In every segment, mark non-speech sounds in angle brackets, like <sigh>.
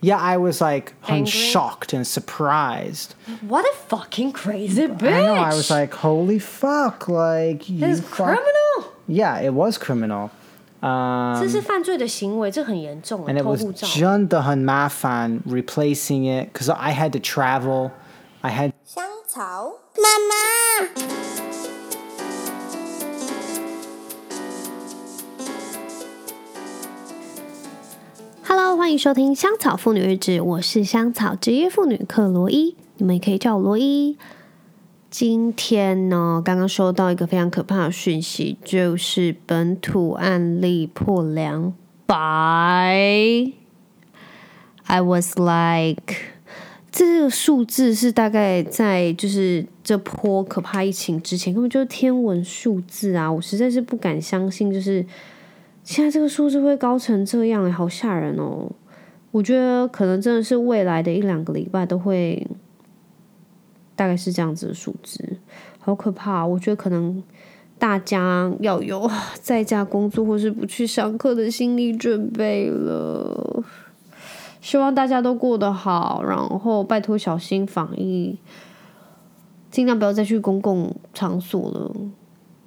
Yeah, I was like I'm Angry? shocked and surprised. What a fucking crazy bitch! I know. I was like, holy fuck! Like you This is fuck. criminal. Yeah, it was criminal. Um, 这是犯罪的行为，这很严重啊 and！it 偷 was 护照。真的很麻烦 replacing it because I had to travel. I had 香草妈妈。 Hello，欢迎收听《香草妇女日志》，我是香草职业妇女克罗伊，你们也可以叫我罗伊。今天呢，刚刚收到一个非常可怕的讯息，就是本土案例破两百。I was like，这个数字是大概在就是这波可怕疫情之前，根本就是天文数字啊！我实在是不敢相信，就是现在这个数字会高成这样、欸，好吓人哦！我觉得可能真的是未来的一两个礼拜都会，大概是这样子的数字，好可怕！我觉得可能大家要有 <laughs> 在家工作或是不去上课的心理准备了。希望大家都过得好，然后拜托小心防疫，尽量不要再去公共场所了，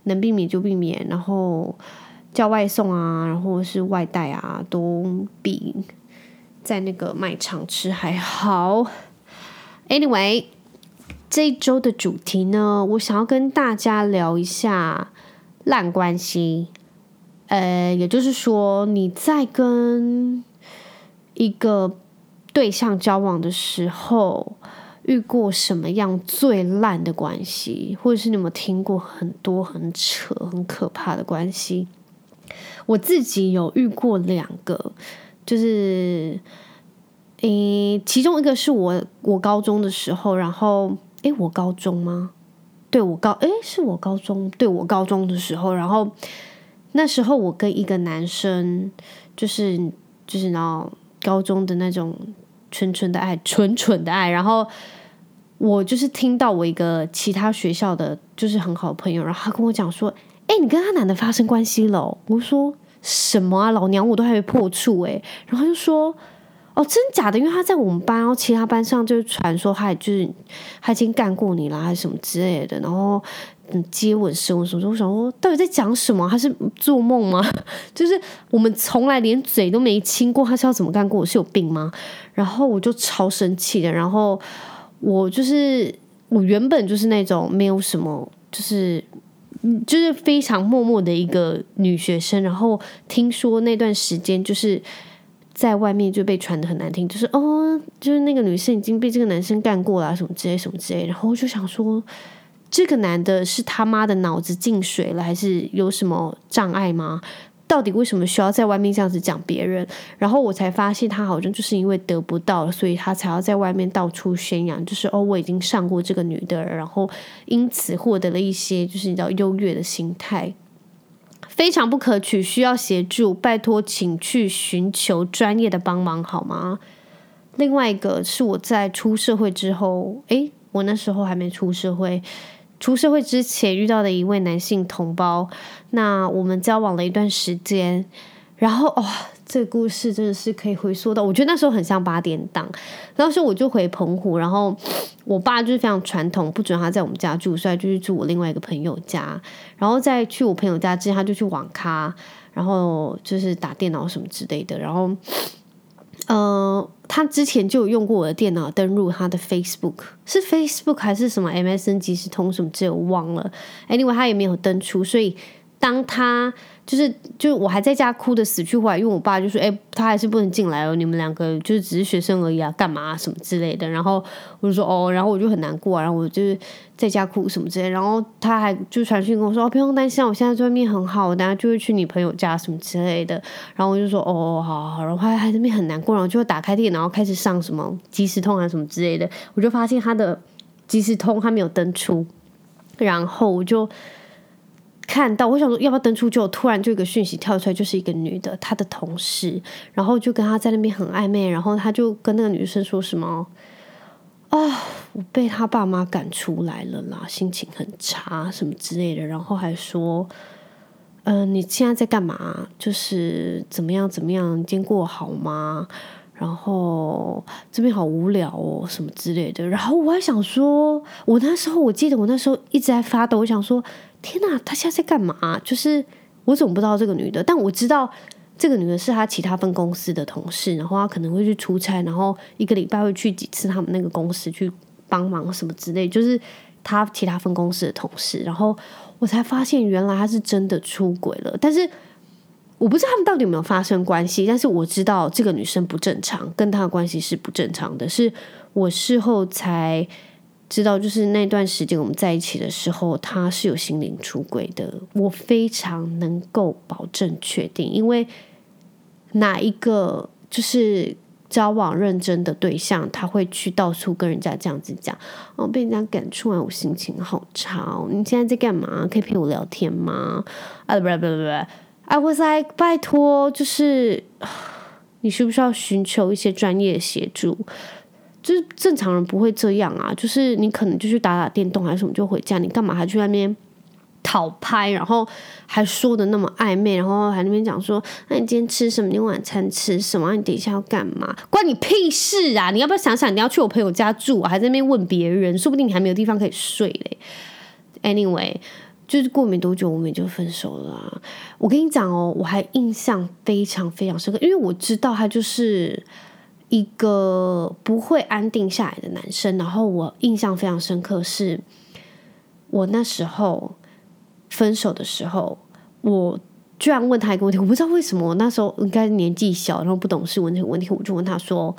能避免就避免，然后叫外送啊，然后是外带啊，都比在那个卖场吃还好。Anyway，这一周的主题呢，我想要跟大家聊一下烂关系。呃，也就是说，你在跟一个对象交往的时候，遇过什么样最烂的关系，或者是你有没有听过很多很扯、很可怕的关系？我自己有遇过两个，就是，诶，其中一个是我我高中的时候，然后，诶，我高中吗？对我高，诶，是我高中，对我高中的时候，然后那时候我跟一个男生，就是就是然后高中的那种纯纯的爱，纯纯的爱，然后。我就是听到我一个其他学校的，就是很好的朋友，然后他跟我讲说：“哎、你跟他男的发生关系了、我说：“什么啊，老娘我都还没破处哎、然后就说：“哦，真假的？因为他在我们班，然后其他班上就是传说他就是他已经干过你啦，还是什么之类的。然后嗯，接吻、舌吻什么。我想说，到底在讲什么？他是做梦吗？<laughs> 就是我们从来连嘴都没亲过，他是要怎么干过？我是有病吗？然后我就超生气的，然后。我就是我原本就是那种没有什么，就是，嗯就是非常默默的一个女学生。然后听说那段时间就是在外面就被传的很难听，就是哦，就是那个女生已经被这个男生干过了，什么之类什么之类。然后我就想说，这个男的是他妈的脑子进水了，还是有什么障碍吗？到底为什么需要在外面这样子讲别人？然后我才发现，他好像就是因为得不到，所以他才要在外面到处宣扬，就是哦，我已经上过这个女的，然后因此获得了一些就是你知道优越的心态，非常不可取，需要协助，拜托，请去寻求专业的帮忙好吗？另外一个是我在出社会之后，诶，我那时候还没出社会。出社会之前遇到的一位男性同胞，那我们交往了一段时间，然后哇、这个故事真的是可以回溯到，我觉得那时候很像八点档。那时我就回澎湖，然后我爸就是非常传统，不准他在我们家住，所以就去住我另外一个朋友家。然后在去我朋友家之前，他就去网咖，然后就是打电脑什么之类的，然后。呃，他之前就有用过我的电脑登录他的 Facebook，是 Facebook 还是什么 MSN 即时通什么之类，我忘了。Anyway，他也没有登出，所以当他就是就我还在家哭的死去活来，因为我爸就说：“哎、他还是不能进来哦，你们两个就是只是学生而已啊，干嘛、什么之类的。”然后我就说：“哦。”然后我就很难过、啊，然后我就是在家哭什么之类。然后他还就传讯跟我说：“哦，不用担心，我现在在外面很好，我等下就会去你朋友家什么之类的。”然后我就说：“哦，好好。”然后还还在那边很难过，然后就会打开电脑，开始上什么即时通啊什么之类的。我就发现他的即时通他没有登出，然后我就。看到，我想说要不要登出，就突然就有一个讯息跳出来，就是一个女的，她的同事，然后就跟她在那边很暧昧，然后他就跟那个女生说什么啊、我被他爸妈赶出来了啦，心情很差什么之类的，然后还说，嗯、你现在在干嘛？就是怎么样怎么样，你今天过好吗？然后这边好无聊哦，什么之类的。然后我还想说，我那时候我记得我那时候一直在发抖，我想说，天哪，他现在在干嘛？就是我怎么不知道这个女的？但我知道这个女的是他其他分公司的同事，然后他可能会去出差，然后一个礼拜会去几次他们那个公司去帮忙什么之类，就是他其他分公司的同事。然后我才发现，原来他是真的出轨了，但是。我不知道他们到底有没有发生关系，但是我知道这个女生不正常，跟他的关系是不正常的。是我事后才知道，就是那段时间我们在一起的时候，他是有心灵出轨的。我非常能够保证确定，因为哪一个就是交往认真的对象，他会去到处跟人家这样子讲，哦，被人家赶出来，我心情好差哦。你现在在干嘛？可以陪我聊天吗？啊，不不不不。I was like，拜托，就是 <sighs> 你需不需要寻求一些专业协助？就是正常人不会这样啊，就是你可能就去打打电动还是什么就回家，你干嘛还去那边讨拍，然后还说的那么暧昧，然后还那边讲说，那你今天吃什么？你晚餐吃什么？你等一下要干嘛？关你屁事啊！你要不要想想，你要去我朋友家住，还在那边问别人，说不定你还没有地方可以睡嘞。Anyway。就是过没多久，我们就分手了。我跟你讲哦，我还印象非常非常深刻，因为我知道他就是一个不会安定下来的男生。然后我印象非常深刻，是我那时候分手的时候，我居然问他一个问题，我不知道为什么，我那时候应该年纪小，然后不懂事问这个问题，我就问他说：“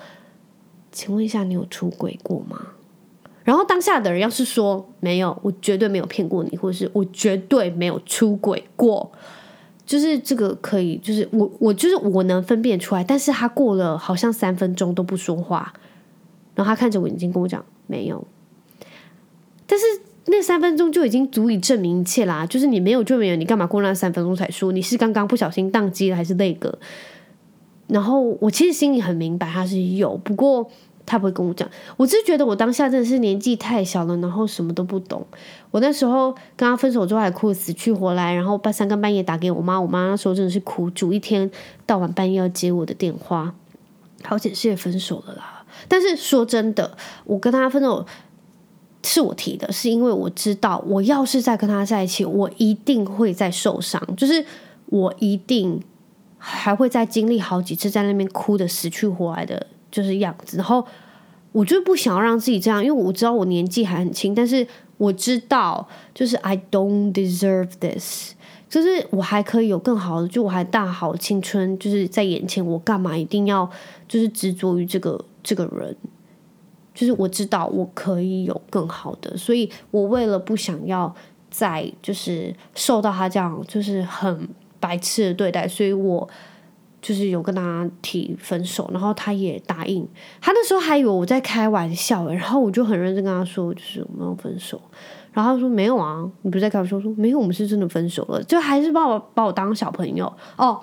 请问一下，你有出轨过吗？”然后当下的人要是说没有，我绝对没有骗过你，或是我绝对没有出轨过，就是这个可以，就是我我就是我能分辨出来。但是他过了好像三分钟都不说话，然后他看着我眼睛跟我讲没有，但是那三分钟就已经足以证明一切啦。就是你没有就没有，你干嘛过那三分钟才说？你是刚刚不小心宕机了还是那个？然后我其实心里很明白他是有，不过。他不会跟我讲，我只是觉得我当下真的是年纪太小了，然后什么都不懂。我那时候跟他分手之后还哭死去活来，然后半三更半夜打给我妈，我妈那时候真的是苦主，一天到晚半夜要接我的电话。好解释也分手了啦，但是说真的，我跟他分手是我提的，是因为我知道我要是再跟他在一起，我一定会再受伤，就是我一定还会再经历好几次在那边哭的死去活来的。就是样子，然后我就不想要让自己这样，因为我知道我年纪还很轻，但是我知道就是 I don't deserve this，就是我还可以有更好的，就我还大好青春就是在眼前，我干嘛一定要就是执着于这个这个人？就是我知道我可以有更好的，所以我为了不想要再就是受到他这样就是很白痴的对待，所以我。就是有跟他提分手，然后他也答应。他那时候还以为我在开玩笑，然后我就很认真跟他说，就是我们要分手。然后他说没有啊，你不是在开玩笑？说没有，我们是真的分手了。就还是把我把我当小朋友哦。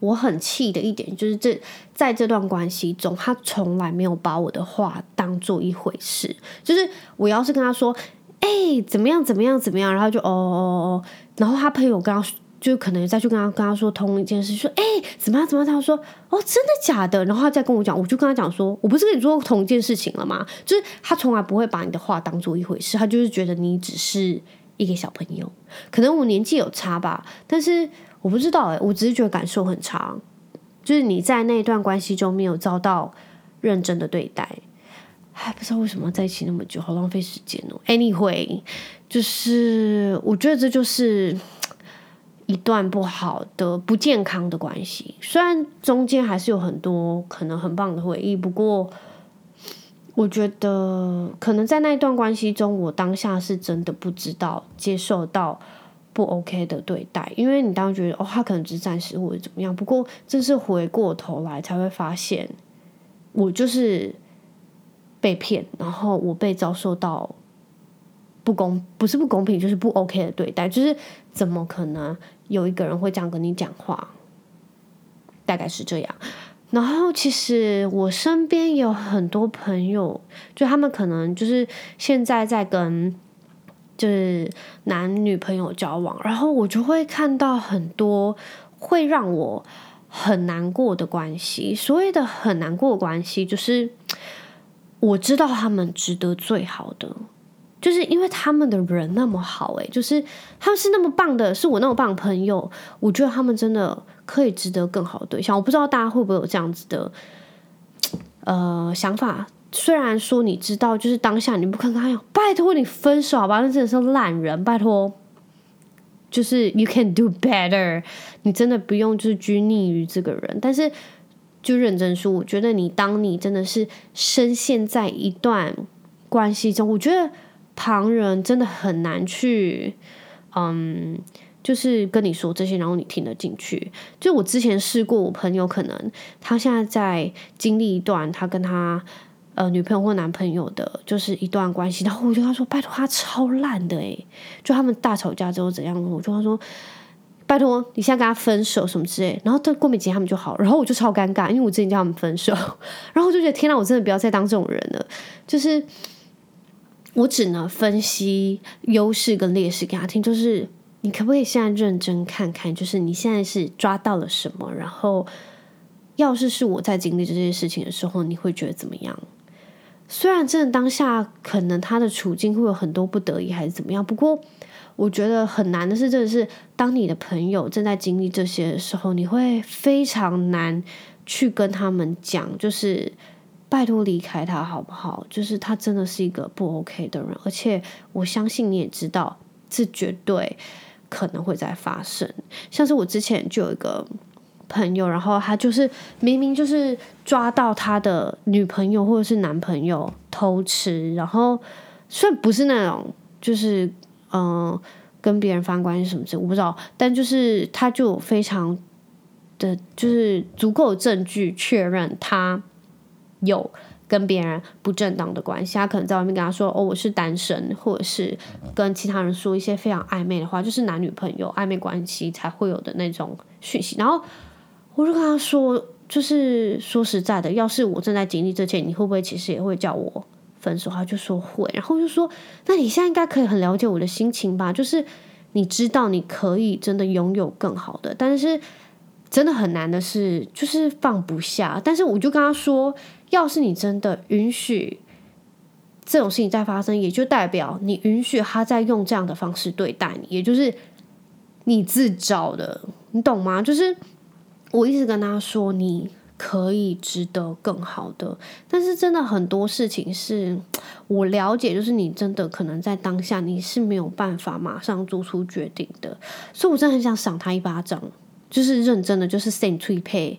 我很气的一点就是这在这段关系中，他从来没有把我的话当做一回事。就是我要是跟他说，哎，怎么样怎么样怎么样，然后就哦哦哦，然后他朋友跟他。就可能再去跟他跟他说同一件事，说哎怎么样怎么样？他说哦真的假的？然后他再跟我讲，我就跟他讲说，我不是跟你说同一件事情了吗？就是他从来不会把你的话当做一回事，他就是觉得你只是一个小朋友。可能我年纪有差吧，但是我不知道哎，我只是觉得感受很差，就是你在那一段关系中没有遭到认真的对待，还不知道为什么在一起那么久，好浪费时间哦。Anyway，就是我觉得这就是。一段不好的、不健康的关系，虽然中间还是有很多可能很棒的回忆，不过我觉得可能在那一段关系中，我当下是真的不知道接受到不 OK 的对待，因为你当时觉得哦，他可能只是暂时或者怎么样，不过这是回过头来才会发现，我就是被骗，然后我被遭受到不公，不是不公平，就是不 OK 的对待，就是怎么可能？有一个人会这样跟你讲话，大概是这样。然后其实我身边有很多朋友，就他们可能就是现在在跟就是男女朋友交往，然后我就会看到很多会让我很难过的关系。所谓的很难过的关系，就是我知道他们值得最好的，就是因为他们的人那么好、欸，就是他们是那么棒的，是我那么棒的朋友，我觉得他们真的可以值得更好的对象。我不知道大家会不会有这样子的呃想法。虽然说你知道，就是当下你不可能跟他讲，拜托你分手好吧，那真的是烂人，拜托。就是 you can do better，你真的不用就是拘泥于这个人，但是就认真说，我觉得你当你真的是深陷在一段关系中，我觉得旁人真的很难去，嗯，就是跟你说这些，然后你听得进去。就我之前试过，我朋友可能他现在在经历一段他跟他。呃，女朋友或男朋友的，就是一段关系，然后我就跟他说：“拜托，他超烂的诶，就他们大吵架之后怎样？我就跟他说：“拜托，你现在跟他分手什么之类。”然后他过没几天他们就好，然后我就超尴尬，因为我之前叫他们分手，<laughs> 然后我就觉得天呐，我真的不要再当这种人了。就是我只能分析优势跟劣势给他听，就是你可不可以现在认真看看，就是你现在是抓到了什么？然后要是是我在经历这些事情的时候，你会觉得怎么样？虽然真的当下可能他的处境会有很多不得已还是怎么样，不过我觉得很难的是，真的是当你的朋友正在经历这些的时候，你会非常难去跟他们讲，就是拜托离开他好不好？就是他真的是一个不 OK 的人，而且我相信你也知道，这绝对可能会在发生。像是我之前就有一个。朋友，然后他就是明明就是抓到他的女朋友或者是男朋友偷吃，然后虽然不是那种就是嗯跟别人发生关系什么之类，我不知道，但就是他就非常的就是足够证据确认他有跟别人不正当的关系，他可能在外面跟他说哦我是单身，或者是跟其他人说一些非常暧昧的话，就是男女朋友暧昧关系才会有的那种讯息，然后。我就跟他说，就是说实在的，要是我正在经历这些，你会不会其实也会叫我分手？他就说会，然后就说，那你现在应该可以很了解我的心情吧？就是你知道你可以真的拥有更好的，但是真的很难的是，就是放不下。但是我就跟他说，要是你真的允许这种事情再发生，也就代表你允许他在用这样的方式对待你，也就是你自找的，你懂吗？就是。我一直跟他说，你可以值得更好的，但是真的很多事情是我了解，就是你真的可能在当下你是没有办法马上做出决定的，所以我真的很想赏他一巴掌，就是认真的，就是 same to pay，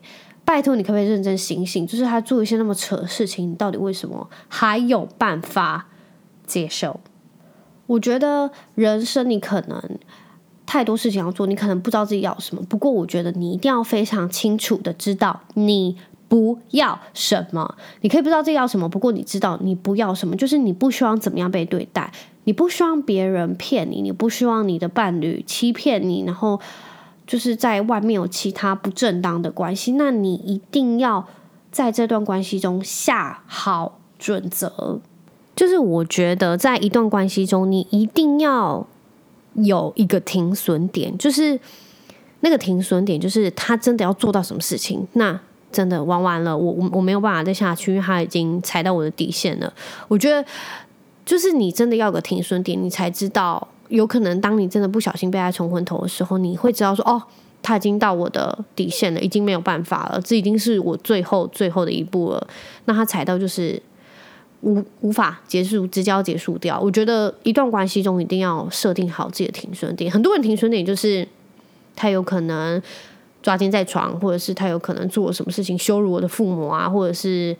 拜托你可不可以认真醒醒？就是他做一些那么扯的事情，你到底为什么还有办法接受？我觉得人生你可能。太多事情要做，你可能不知道自己要什么。不过，我觉得你一定要非常清楚的知道你不要什么。你可以不知道自己要什么，不过你知道你不要什么，就是你不希望怎么样被对待，你不希望别人骗你，你不希望你的伴侣欺骗你，然后就是在外面有其他不正当的关系。那你一定要在这段关系中下好准则。就是我觉得，在一段关系中，你一定要。有一个停损点，就是那个停损点，就是他真的要做到什么事情，那真的玩完了，我我我没有办法再下去，因为他已经踩到我的底线了。我觉得，就是你真的要个停损点，你才知道，有可能当你真的不小心被他冲昏头的时候，你会知道说，哦，他已经到我的底线了，已经没有办法了，这已经是我最后最后的一步了。那他踩到就是。无无法结束，直接要结束掉。我觉得一段关系中一定要设定好自己的停损点。很多人停损点就是他有可能抓奸在床，或者是他有可能做了什么事情羞辱我的父母啊，或者是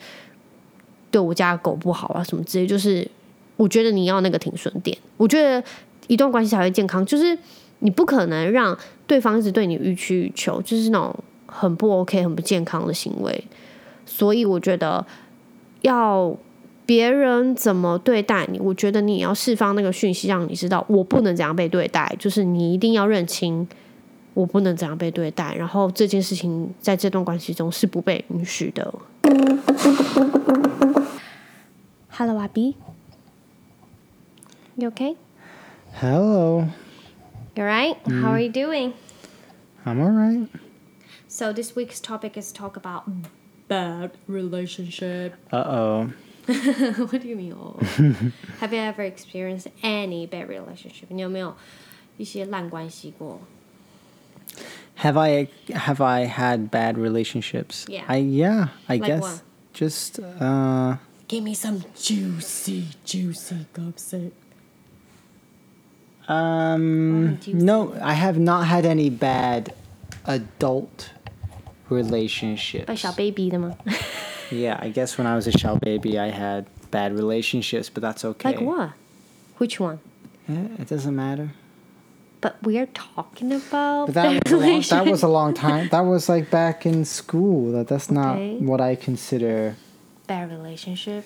对我家狗不好啊什么之类。就是我觉得你要那个停损点。我觉得一段关系才会健康，就是你不可能让对方一直对你予取予求，就是那种很不 OK、很不健康的行为。所以我觉得要。别人怎么对待你？我觉得你也要释放那个讯息，让你知道我不能怎样被对待。就是你一定要认清，我不能怎样被对待。然后这件事情在这段关系中是不被允许的。Hello, Abby. You okay? Hello. You right? How are you doing? I'm alright. So this week's topic is talk about bad relationship. Uh oh. <laughs> what do you mean? Oh? <laughs> Have you ever experienced any bad relationship? 你有没有一些烂关系过？ Have I have I had bad relationships? Yeah. I yeah. I Like guess what? just uh. Give me some juicy, juicy gossip. Um, Oh, juicy. no, I have not had any bad adult relationships. 被小 baby 的吗 Yeah, <laughs> I guess when I was a shell baby, I had bad relationships, but that's okay. Like what? Which one? Eh, it doesn't matter. But we are talking about But that bad was, a long, that relationship. was a long time. <laughs> That was like back in school. That that's Okay. not what I consider bad relationship,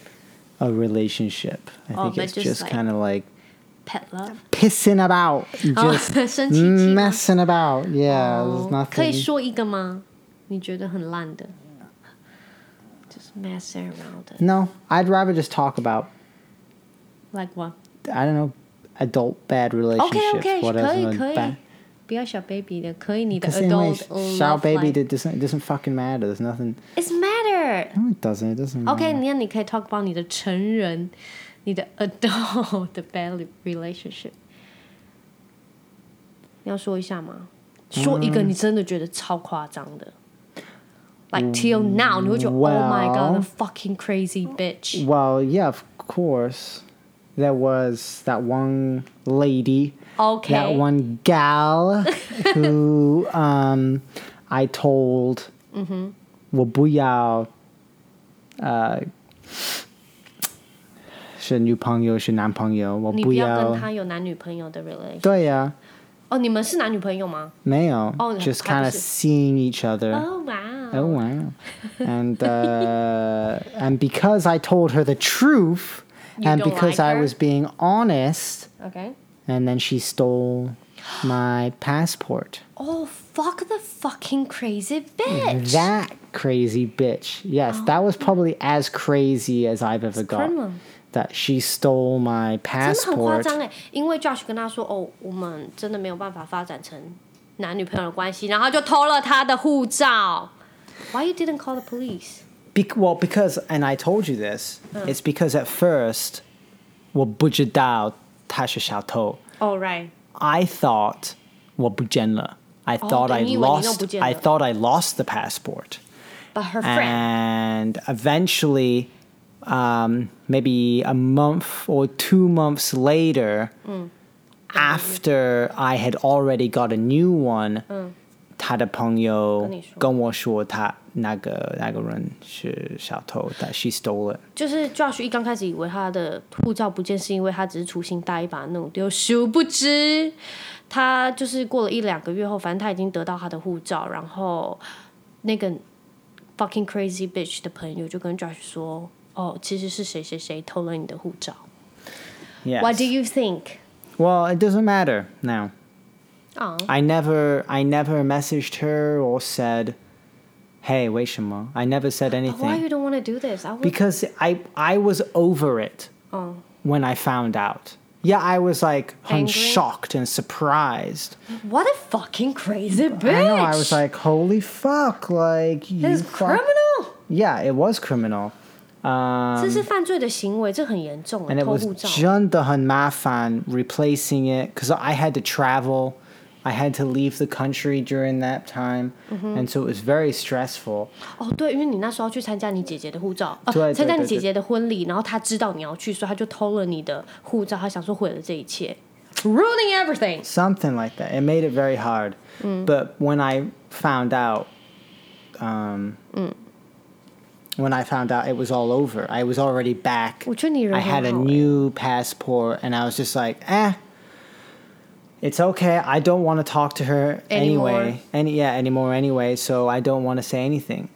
a relationship. I Oh, think but it's just just like- kind of like pet love. pissing about, 哦 just 生<laughs> 气气吗 messing about. Yeah, 哦 there's 可以 nothing. 说一个吗？你觉得很烂的？Just mess around 的 No, I'd rather just talk about like what? I don't know adult bad relationships. OK OK， what 可以 isn't 可以 bad.，不要小 baby 的，可以你的 Because anyway, adult shout love baby, life. it doesn't it doesn't fucking matter. There's nothing. It's matter. No, it doesn't. It doesn't. OK， matter. 那你可以 talk about 你的成人， 你的 adult 的 bad relationship。你要说一下吗？说一个你真的觉得超夸张的。Like till now，你会觉得 Oh my God, Well- the fucking crazy bitch。 Well, yeah, of course. There was that one lady, OK， that one gal <laughs> who um, I told Mm-hmm. 我不要呃 是女朋友是男朋友，我不你不要要跟他有男女朋友的 relation。对呀，哦，你们是男女朋友吗？没有 Oh, just 还 kind 不 of 是 seeing each other. Oh wow. Oh wow! and uh, and because I told her the truth, You and don't because like I her? was being honest, OK。 and then she stole my passport. Oh fuck the fucking crazy bitch. That crazy bitch. Yes, that was probably as crazy as I've ever got. criminal. That she stole my 真的很夸 passport. 张哎，因为 Josh 跟他说哦，我们真的没有办法发展成男女朋友的关系，然后就偷了他的护照。Why you didn't call the police? Be- well, because and I told you this. It's because at first, 我不知道他是小偷。 Oh right. I thought 我不见了. I thought I 对，你以为你弄 lost. 不见了。 I thought I lost the passport, But her friend. and eventually, um, maybe a month or two months later, after I had already got a new one, 他的朋友跟我说他那个那个人是小偷，that she stole it. 就是 Josh 一刚开始以为他的护照不见是因为他只是粗心大意把它弄丢，殊不知他就是过了一两个月后，反正他已经得到他的护照，然后那个 fucking crazy bitch 的朋友就跟 Josh 说：“哦，其实是谁谁谁偷了你的护照。 Yes. What do you think? Well, it doesn't matter now. 啊、 I never I never messaged her or said, "Hey, 为什么?" I never said Why anything you don't want to do this? I would. because I I was over it Oh. when I found out. Yeah, I was like I'm Angry? shocked and surprised. What a fucking crazy bitch! I know. I was like, "Holy fuck!" Like you. This is fuck- criminal. Yeah, it was criminal. Um, 这是犯罪的行为，这很严重啊 and！it 偷 was 护照。真的很麻烦 replacing it because I had to travel. I had to leave the country during that time, Mm-hmm. and so it was very stressful. 哦，对，因为你那时候要去参加你姐姐的护照，呃，对对参加你对对姐姐的婚礼，然后他知道你要去，所以他就偷了你的护照，他想说毁了这一切，ruining everything。 Something like that. It made it very hard. Mm. But when I found out, um, Mm. when I found out it was all over, I was already back. 我觉得你人 I had a 很好欸 new passport, and I was just like, eh. It's okay. I don't want to talk to her Anymore. anyway. Any yeah anymore anyway. So I don't want to say anything.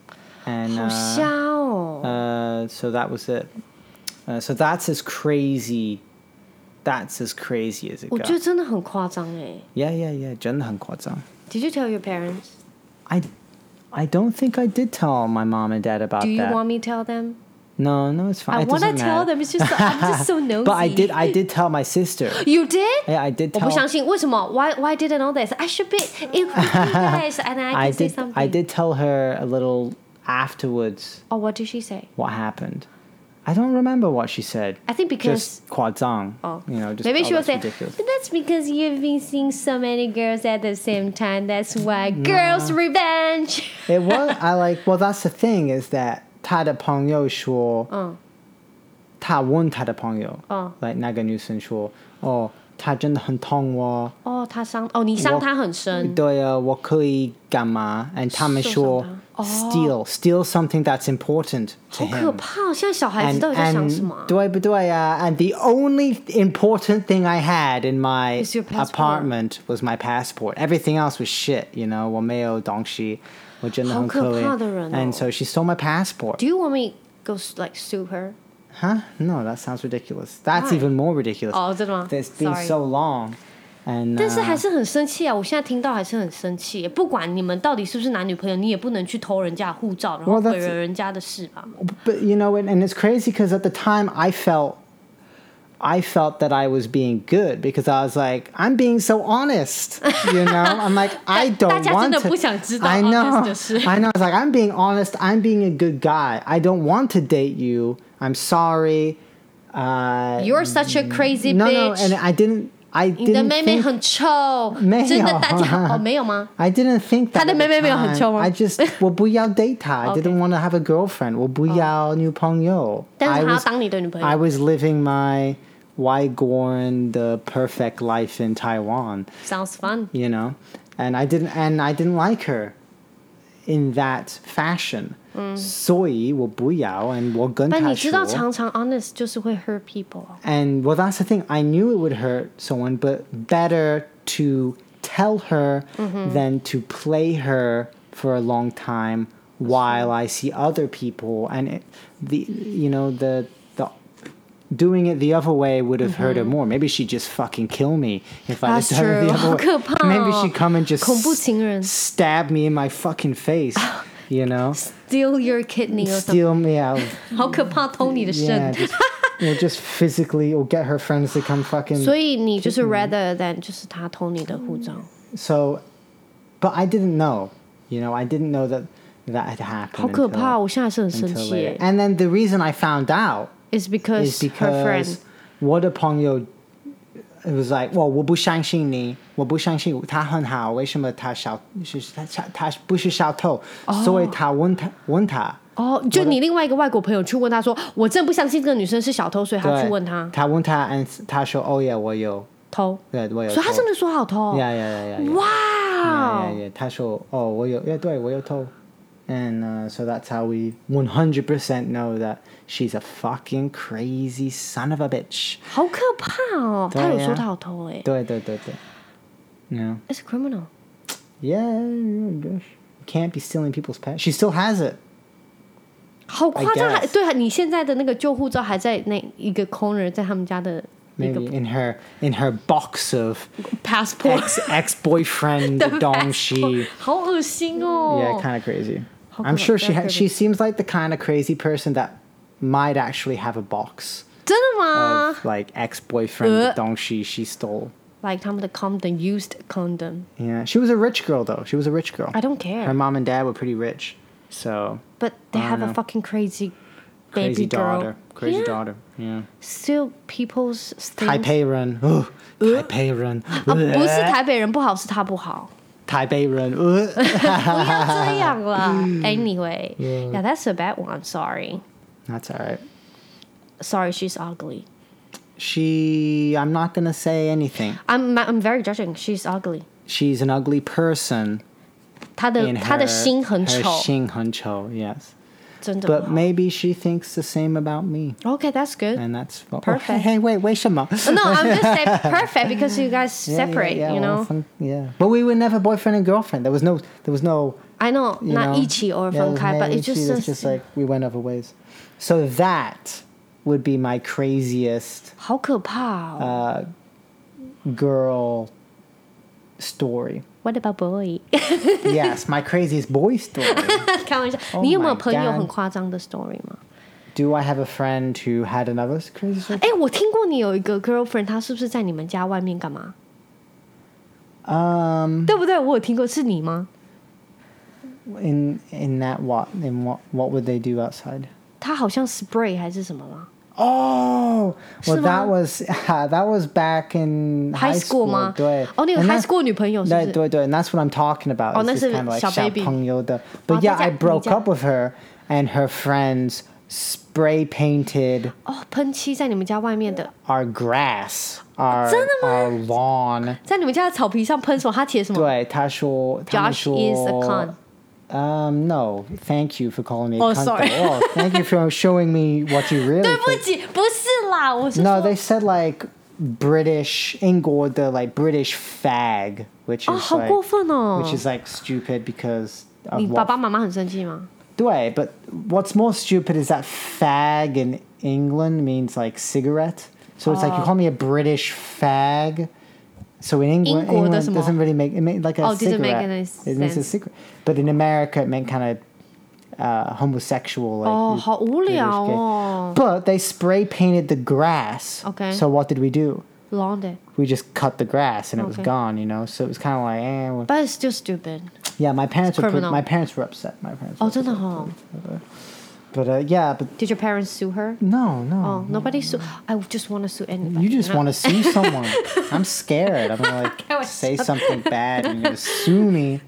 And 好 uh, 瞎哦。 uh, so that was it. Uh, so that's as crazy. That's as crazy as it 我觉得 got. 真的很夸张哎。 Yeah, yeah, yeah. 真的很夸张. Did you tell your parents? I, I don't think I did tell my mom and dad about Do you that. want me to tell them? No, no, it's fine. I It want to doesn't tell matter. them. It's just I'm just so nosy. But <laughs> I did, I did tell my sister. <laughs> You did? Yeah, I did 我 tell. 不相信，为什么？Why Why didn't know this? I should be in <laughs> guys, and I can I say did, something. I did tell her a little afterwards Oh, what did she say? what happened. I don't remember what she said. I think because just 夸张. Oh. you know, just maybe oh, she was that's saying, ridiculous. but that's because you've been seeing so many girls at the same time. That's why girls' revenge. <laughs> It was I like well that's the thing is that 他的朋友说嗯他问他的朋友嗯 like 那个女生说哦她真的很痛哦哦，他伤哦，你伤他很深。对啊我可以干嘛 and 他们说受伤他。哦。 steal steal something that's important to 好可 him 怕！现在小孩子 and 到底在想什 and 么啊？对不对啊 and the only important thing I had in my Is your passport. apartment was my passport everything else was shit you know 我没有东西我真的很可怜好可怕的人哦。 and so she stole my passport Do you want me go like sue her? Huh? No, that sounds ridiculous. That's Why? even more ridiculous. 哦，真的吗 It's been Sorry so long. And 但是 uh, 还是很生气啊！我现在听到还是很生气。不管你们到底是不是男女朋友，你也不能去偷人家的护照，然后 Well, that's- 毁了人家的事吧？ but you know, and, and it's crazy because at the time I felt I felt that I was being good because I was like, I'm being so honest. You know, I'm <laughs> like, I 大 don't 家真 want 的 to. 不想知道 <laughs> I honest know. 的事。 I know. It's like I'm being honest. I'm being a good guy. I don't want to date you. I'm sorry. Uh, You're such a crazy no, no, bitch！ and I didn't. I 你的 didn't 妹妹 think 很臭，没有真的，大家哦，没有吗？ I didn't <laughs> think that. 他<laughs> 的 at the 妹妹没有很 time. 臭吗？ I just 我不要 date 她 I Okay. didn't want to have a girlfriend. 我不要女朋友。但 I 是他要 was 当你的女朋 I 友 was living my Wygorn the perfect life in Taiwan, ，sounds fun。 you know, and I didn't and I didn't like her in that fashion. 所以我不要 and 我跟她但你知道，说。常常 honest 就是会 hurt people 啊。 And well, that's the thing. I knew it would hurt someone, but better to tell her than to play her for a long time while I see other people. And it, the you know the the doing it the other way would have hurt her more. Maybe she'd just fucking kill me if I That's had done it true. the other 好 way. 可怕哦 <laughs> Maybe she'd come and just 恐<laughs> 怖情人 stab me in my fucking face. <laughs> You know, steal your kidney or something， steal me out. <laughs> 好可怕，偷你的 Yeah, 肾。 just, or just physically, or get her friends to come fucking. 所以你就是 rather than 就是他偷你的护照。 So, but I didn't know. You know, I didn't know that that had happened. 好可 until- 怕！我现在是很生 until 气 later. 耶。 And then the reason I found out Is because is her friend because 我的朋友 it was like, well, 我不相信你，我不相信他很好，为什么他小是他他他不是小偷，所以他问他问他。哦，就你另外一个外国朋友去问他说，我真的不相信这个女生是小偷，所以他去对问他他问他，and 他说，哦耶，我有，偷，对，我有。所以他真的说好偷。Yeah, yeah. yeah. 哇.他说，哦，我有，yeah, 对，我有偷。And uh, so that's how we 100% know that she's a fucking crazy son of a bitch. 好可怕哦！对啊他有说他有偷哎对对对对。Yeah. ，It's a criminal。 Yeah, I guess. You can't be stealing people's pets. She still has it. 好夸张， I 还 guess 对啊！你现在的那个旧护照还在那一个 corner，在他们家的那个 Maybe in her in her box of passport ex ex boyfriend 的 <laughs> Dongxi. passport 好恶心哦。 Yeah, kind of crazy. How I'm come sure that she ha- crazy? she seems like the kind of crazy person that might actually have a box 真的吗 of like ex boyfriend Uh. Dongxi she stole. ？Like 他们的 condom used condom。 Yeah, she was a rich girl though. She was a rich girl. I don't care. Her mom and dad were pretty rich, so But they I have a know. fucking crazy crazy baby girl. daughter, crazy Yeah. daughter. Yeah, Still people's things. Taipei run. Oh, Taipei run. 啊，不是台北人不好，是他不好。 Taipei run. Uh. 不要这样了。Anyway, <laughs> yeah, that's a bad one. Sorry, That's all right. sorry, she's ugly. She, I'm not gonna say anything. I'm I'm very judging. She's ugly. She's an ugly person. 她的 In 她的 her- 心很 her 丑，心很丑, yes. 真的不 But 好。 maybe she thinks the same about me, Okay, that's good. and that's oh, Perfect. <laughs> hey, hey, wait, wait, 什么? No, I'm just saying <laughs> perfect because you guys Yeah, yeah, separate. yeah, you well, know, some- yeah. But we were never boyfriend and girlfriend. There was no, there was no, I know you not know, 一起 or yeah, 分开 but maybe it's just she was just like we went other ways. So that would be my craziest 好可怕哦。 girl story. What about boy？ yes, my craziest boy story. <laughs> 开玩笑， Oh 你有没有 my 朋友 God 很夸张的 story 吗？ Do I have a friend who had another crazy story? 哎，我听过你有一个 girlfriend，她是不是在你们家外面干嘛？ Um, 对不对？我有听过，是你吗？ in in that what in what what would they do outside? 她好像 spray 还是什么吗？ Oh, well, 是吗？ that was <laughs> that was back in High high school 吗？对，哦，你有 And high that's- school 女朋友是不是？对对对，and that's what I'm talking about. 哦， It's 那 just 是 kind of like 小 baby 小朋友的。But 哦 yeah, 在家 I broke 你家 up with her, and her friends spray painted 哦，喷漆在你们家外面的， our grass, our <laughs> our lawn. 在你们家的草皮上喷什么？他写什么对，他说，他们 Josh is a 说 con。 Um, no, thank you for calling me. a Oh, cunt, sorry. though. Oh, thank you for showing <laughs> me what you really 对不 think. 起，不是啦，我是 No, 说 they said like British Ingor, the like British fag, which 哦， is 好 like 过分哦！ which is like stupid because 你 of 爸 what 爸妈妈很生气吗？ Dway, but what's more stupid is that fag in England means like cigarette. So it's like you Oh. call me a British fag. So in England, 英国的 England 什么？ doesn't really make it made like a Oh, doesn't make cigarette. any It means a sense. cigarette. But in America, it meant kind of uh, homosexual. Like 哦， you- 好无 British 聊 gay. 哦。 But they spray painted the grass. Okay. So what did we do? Long day, We just cut the grass and it was Okay. gone, you know. So it was kind of like, eh. well- but it's still stupid. Yeah, my parents were criminal. my parents were upset. My parents. 哦， were 真的 upset. 哈。 But uh, yeah, but Did your parents sue her? no, no. Oh, nobody sue. I just want to sue anybody. You just know? want to sue someone. <laughs> I'm scared. I'm gonna like 开玩<laughs> 笑。 say something bad and you're gonna sue <laughs> me.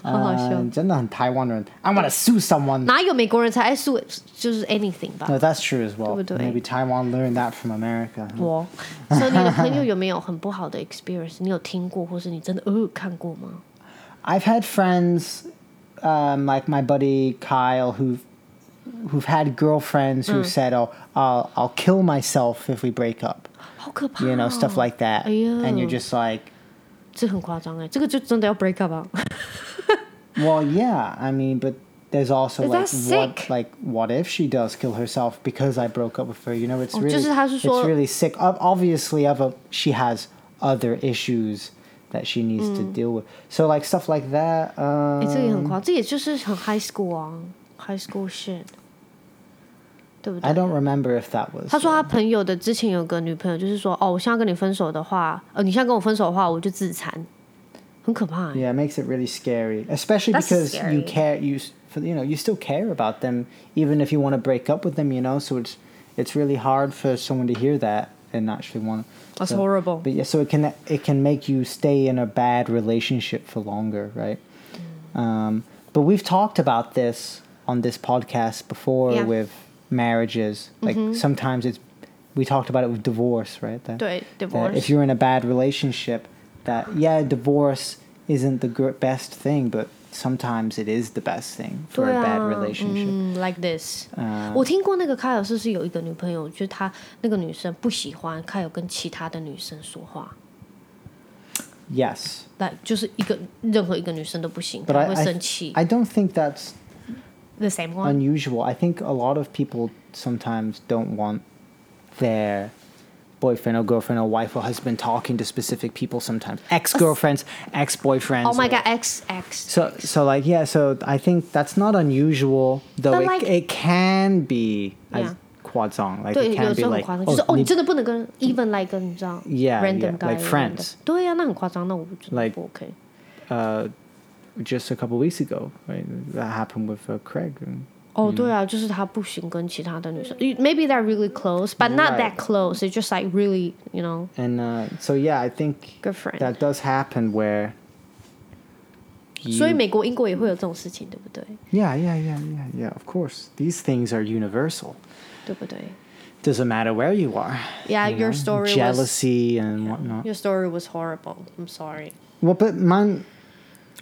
好好笑。呃真的很台湾人。I want to sue someone. 哪有美国人才爱 sue 就是 anything 吧？ No, that's true as well. 对不对？ Maybe Taiwan learned that from America. 我，所以你的朋友有没有很不好的 experience？你有听过，或是你真的呃看过吗？ I've had friends, um, like my buddy Kyle, who've who've had girlfriends who said, "Oh, I'll I'll kill myself if we break up," 好可怕、哦 you know, stuff like that. 哎呦 And you're just like, 这很夸张哎，这个就真的要 break up 啊！ <laughs> well, yeah. I mean, but there's also But like that's what sick. like what if she does kill herself because I broke up with her? You know, it's 哦 really 就是他是 it's 说- really sick. Ob- Obviously, of a, she has other issues that she needs to deal with. So like stuff like that. 哎、这个也很 Um, 夸张，这也就是很 high school 啊，high school shit， 对不对 I？don't remember if that was. 他说他朋友的之前有个女朋友，就是说哦，我现在跟你分手的话，呃，你现在跟我分手的话，我就自残，很可怕、欸。 Yeah, it makes it really scary, especially That's because scary. you care. You s- for you know you still care about them, even if you want to break up with them. You know, so it's it's really hard for someone to hear that and actually want. That's so, horrible. But yeah, so it can it can make you stay in a bad relationship for longer, right? Mm. Um, but we've talked about this on this podcast before Yeah. Mm-hmm. with marriages. Like sometimes it's we talked about it with divorce, right? That,对 that divorce if you're in a bad relationship, that yeah, divorce isn't the gr- best thing, but sometimes it is the best thing for 对 a 啊 bad relationship. 嗯，like this。呃我听过那个凯尔是是有一个女朋友，就是他那个女生不喜欢凯尔跟其他的女生说话， Yes, 来就是一个任何一个女生都不行， but 她 I 会 I, 生气。 I don't think that's The same one。 unusual. I think a lot of people sometimes don't want their boyfriend or girlfriend or wife or husband talking to specific people sometimes. Ex girlfriends, ex boyfriends. Oh my god, X X。 So so like yeah, so I think that's not unusual, though But it, like- it can be Yeah. as quad song. Like 对， it 有 can 时 be 候很 like 夸张， oh, 就是哦，你 need- 真的不能跟 even like 跟你知道 Yeah, random yeah, guy like friends. random 对呀、那很夸张，那我觉得 Like- 不 OK。 uh, just a couple weeks ago, right? That happened with uh, Craig. and- 哦，对啊，就是他不行跟其他的女生，maybe they're really close, but not that Right. close. It's just like really, you know, And uh, so yeah, I think good friend. that does happen where. 所以 you- 美国、英国也会有这种事情，对不对？ Yeah, yeah, yeah, yeah, yeah. Of course, these things are universal. 对不对 Doesn't matter where you are. Yeah, you your know? story was jealousy and whatnot. your story was horrible. I'm sorry. Well, but mine,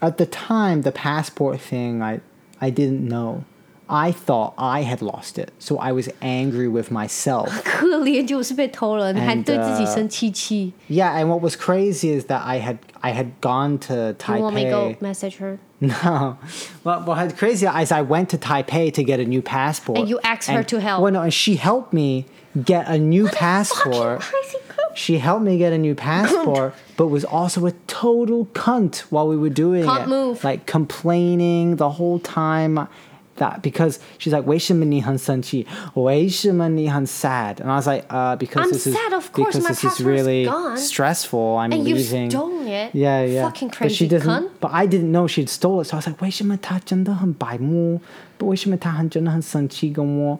at the time, the passport thing, I, I didn't know. I thought I had lost it, so I was angry with myself. 可<laughs> 怜就是被偷了，你还 And, 对自己 uh, 生气气。 yeah, and what was crazy is that I had I had gone to You want me to go Taipei. message her? <laughs> No, well, what had crazy is I went to Taipei to get a new passport. And you asked her to help. Well, no, and she helped me get a new passport. Crazy girl. She helped me get a new <laughs> passport, but was also a total cunt while we were doing Can't it. Move. Like complaining the whole time that because she's like, "Wei Shen Ni Han San Chi, Wei Shen Ni Han Sad," and I was like, uh, "Because I'm this sad, is because this is really gone. stressful. I'm and leaving." you stole it. Yeah, yeah. Fucking crazy. But she doesn't. Cunt. But I didn't know she'd stole it, so I was like, "Wei Shen Ta Zhen De Han Bai Mu, but Wei Shen Ta Han Zhen Han San Chi Gong Mu."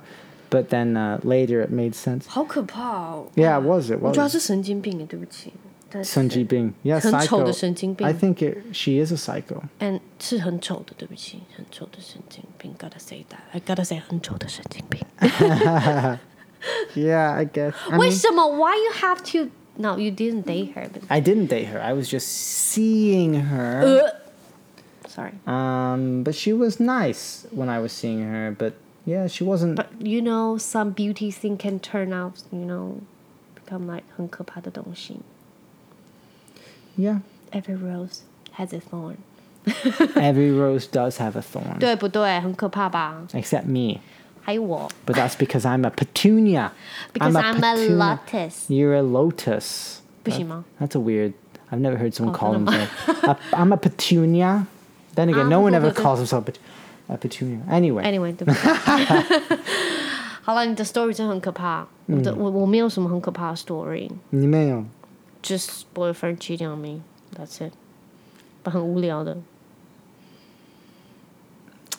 ？But then uh, later it made sense. 好可怕哦！ Yeah, it was. It 我觉得他 was. 是神经病耶，对不起。但是神经病. Yeah, 很丑 psycho. 的神经病 I think it, she is a psycho. and 是很丑的，对不起，很丑的神经病。Gotta say that. I gotta say 很丑的神经病。 Yeah, <laughs> I guess. I 为 mean, 什么？Why you have to? No, you didn't date her. But I didn't date her. I was just seeing her. Uh. sorry. Um, but she was nice when I was seeing her. But yeah, she wasn't. But you know, some beauty thing can turn out, you know, become like 很可怕的东西。 yeah, Every rose has a thorn. <laughs> every rose <laughs> does have a thorn, 对不对？很可怕吧？ except me. 还有我 But that's because I'm a petunia. Because I'm a petunia. lotus. You're a lotus. 不行吗？ That's a weird. I've never heard someone Oh, call 真的吗？ themselves. a, I'm a petunia. Then again, no one ever 啊，<laughs> 对，对，对。 calls themselves pet- a petunia. Anyway, Anyway，对不起。好了，你的 <laughs> story <laughs> 真的很可怕。我的我我没有什么很可怕的 story，你没有。 just boyfriend cheating on me. That's it. 不很无聊的。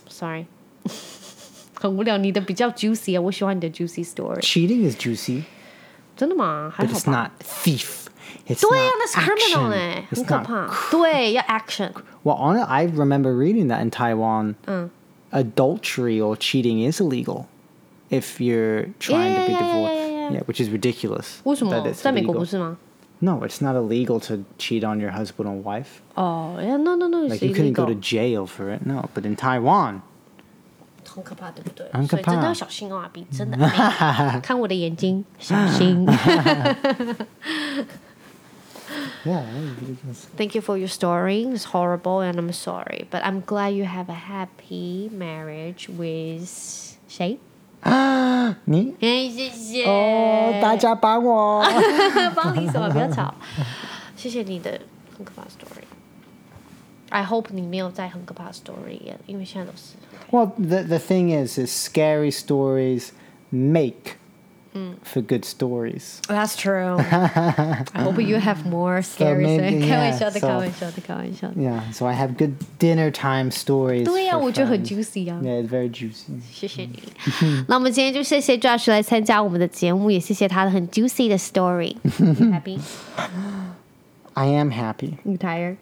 Sorry，<laughs> 很无聊。你的比较 juicy 啊，我喜欢你的 juicy story。 Cheating is juicy, 真的吗？还 but 好 it's 吧。 not thief. It's 对呀、 not 那是 criminal action. 哎， It's 很可 not 怕。对，要 action。 Well, on it, I remember reading that in Taiwan, Mm. adultery or cheating is illegal if you're trying Yeah, to be yeah, yeah, divorced. yeah, yeah. which is ridiculous. 为什么 that？it's 在美国 illegal. 不是吗？ No, it's not illegal to cheat on your husband or wife. 哦、yeah,，no no no， Like 是 you couldn't go to illegal。 jail for it. No, but in Taiwan, 很可怕，对不对？很可怕所以真的要小心哦，阿比，真的。看我的眼睛，小心。 <laughs> <laughs> yeah, that is ridiculous. Thank you for your story. It's horrible, and I'm sorry, but I'm glad you have a happy marriage with 谁？你哎，谢谢。哦，大家帮我。帮你什么？不要吵。谢谢你的很可怕<gasps> 的 story。I <laughs> <laughs> hope 你没有在很可怕的 story 耶，因为现在都是。 Well, the the thing is, is scary stories make for good stories. That's true. <laughs> I hope you have more scary maybe, things. 开玩笑 yeah, 的， so- 开玩笑的，开玩笑的。 Yeah, so I have good dinner time stories. 对呀、 for 我觉得很 friends. juicy 啊。 Yeah, it's very juicy. <laughs> 谢谢你。那我们今天就谢谢 Josh 来参加我们的节目，也谢谢他的很 juicy 的 story。You <laughs> happy? I am happy. You tired?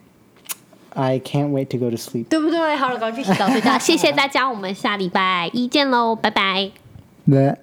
I can't wait to go to sleep. 对不对？好了，赶快去洗澡睡觉。谢谢大家，我们下礼拜一见喽，拜拜。 That.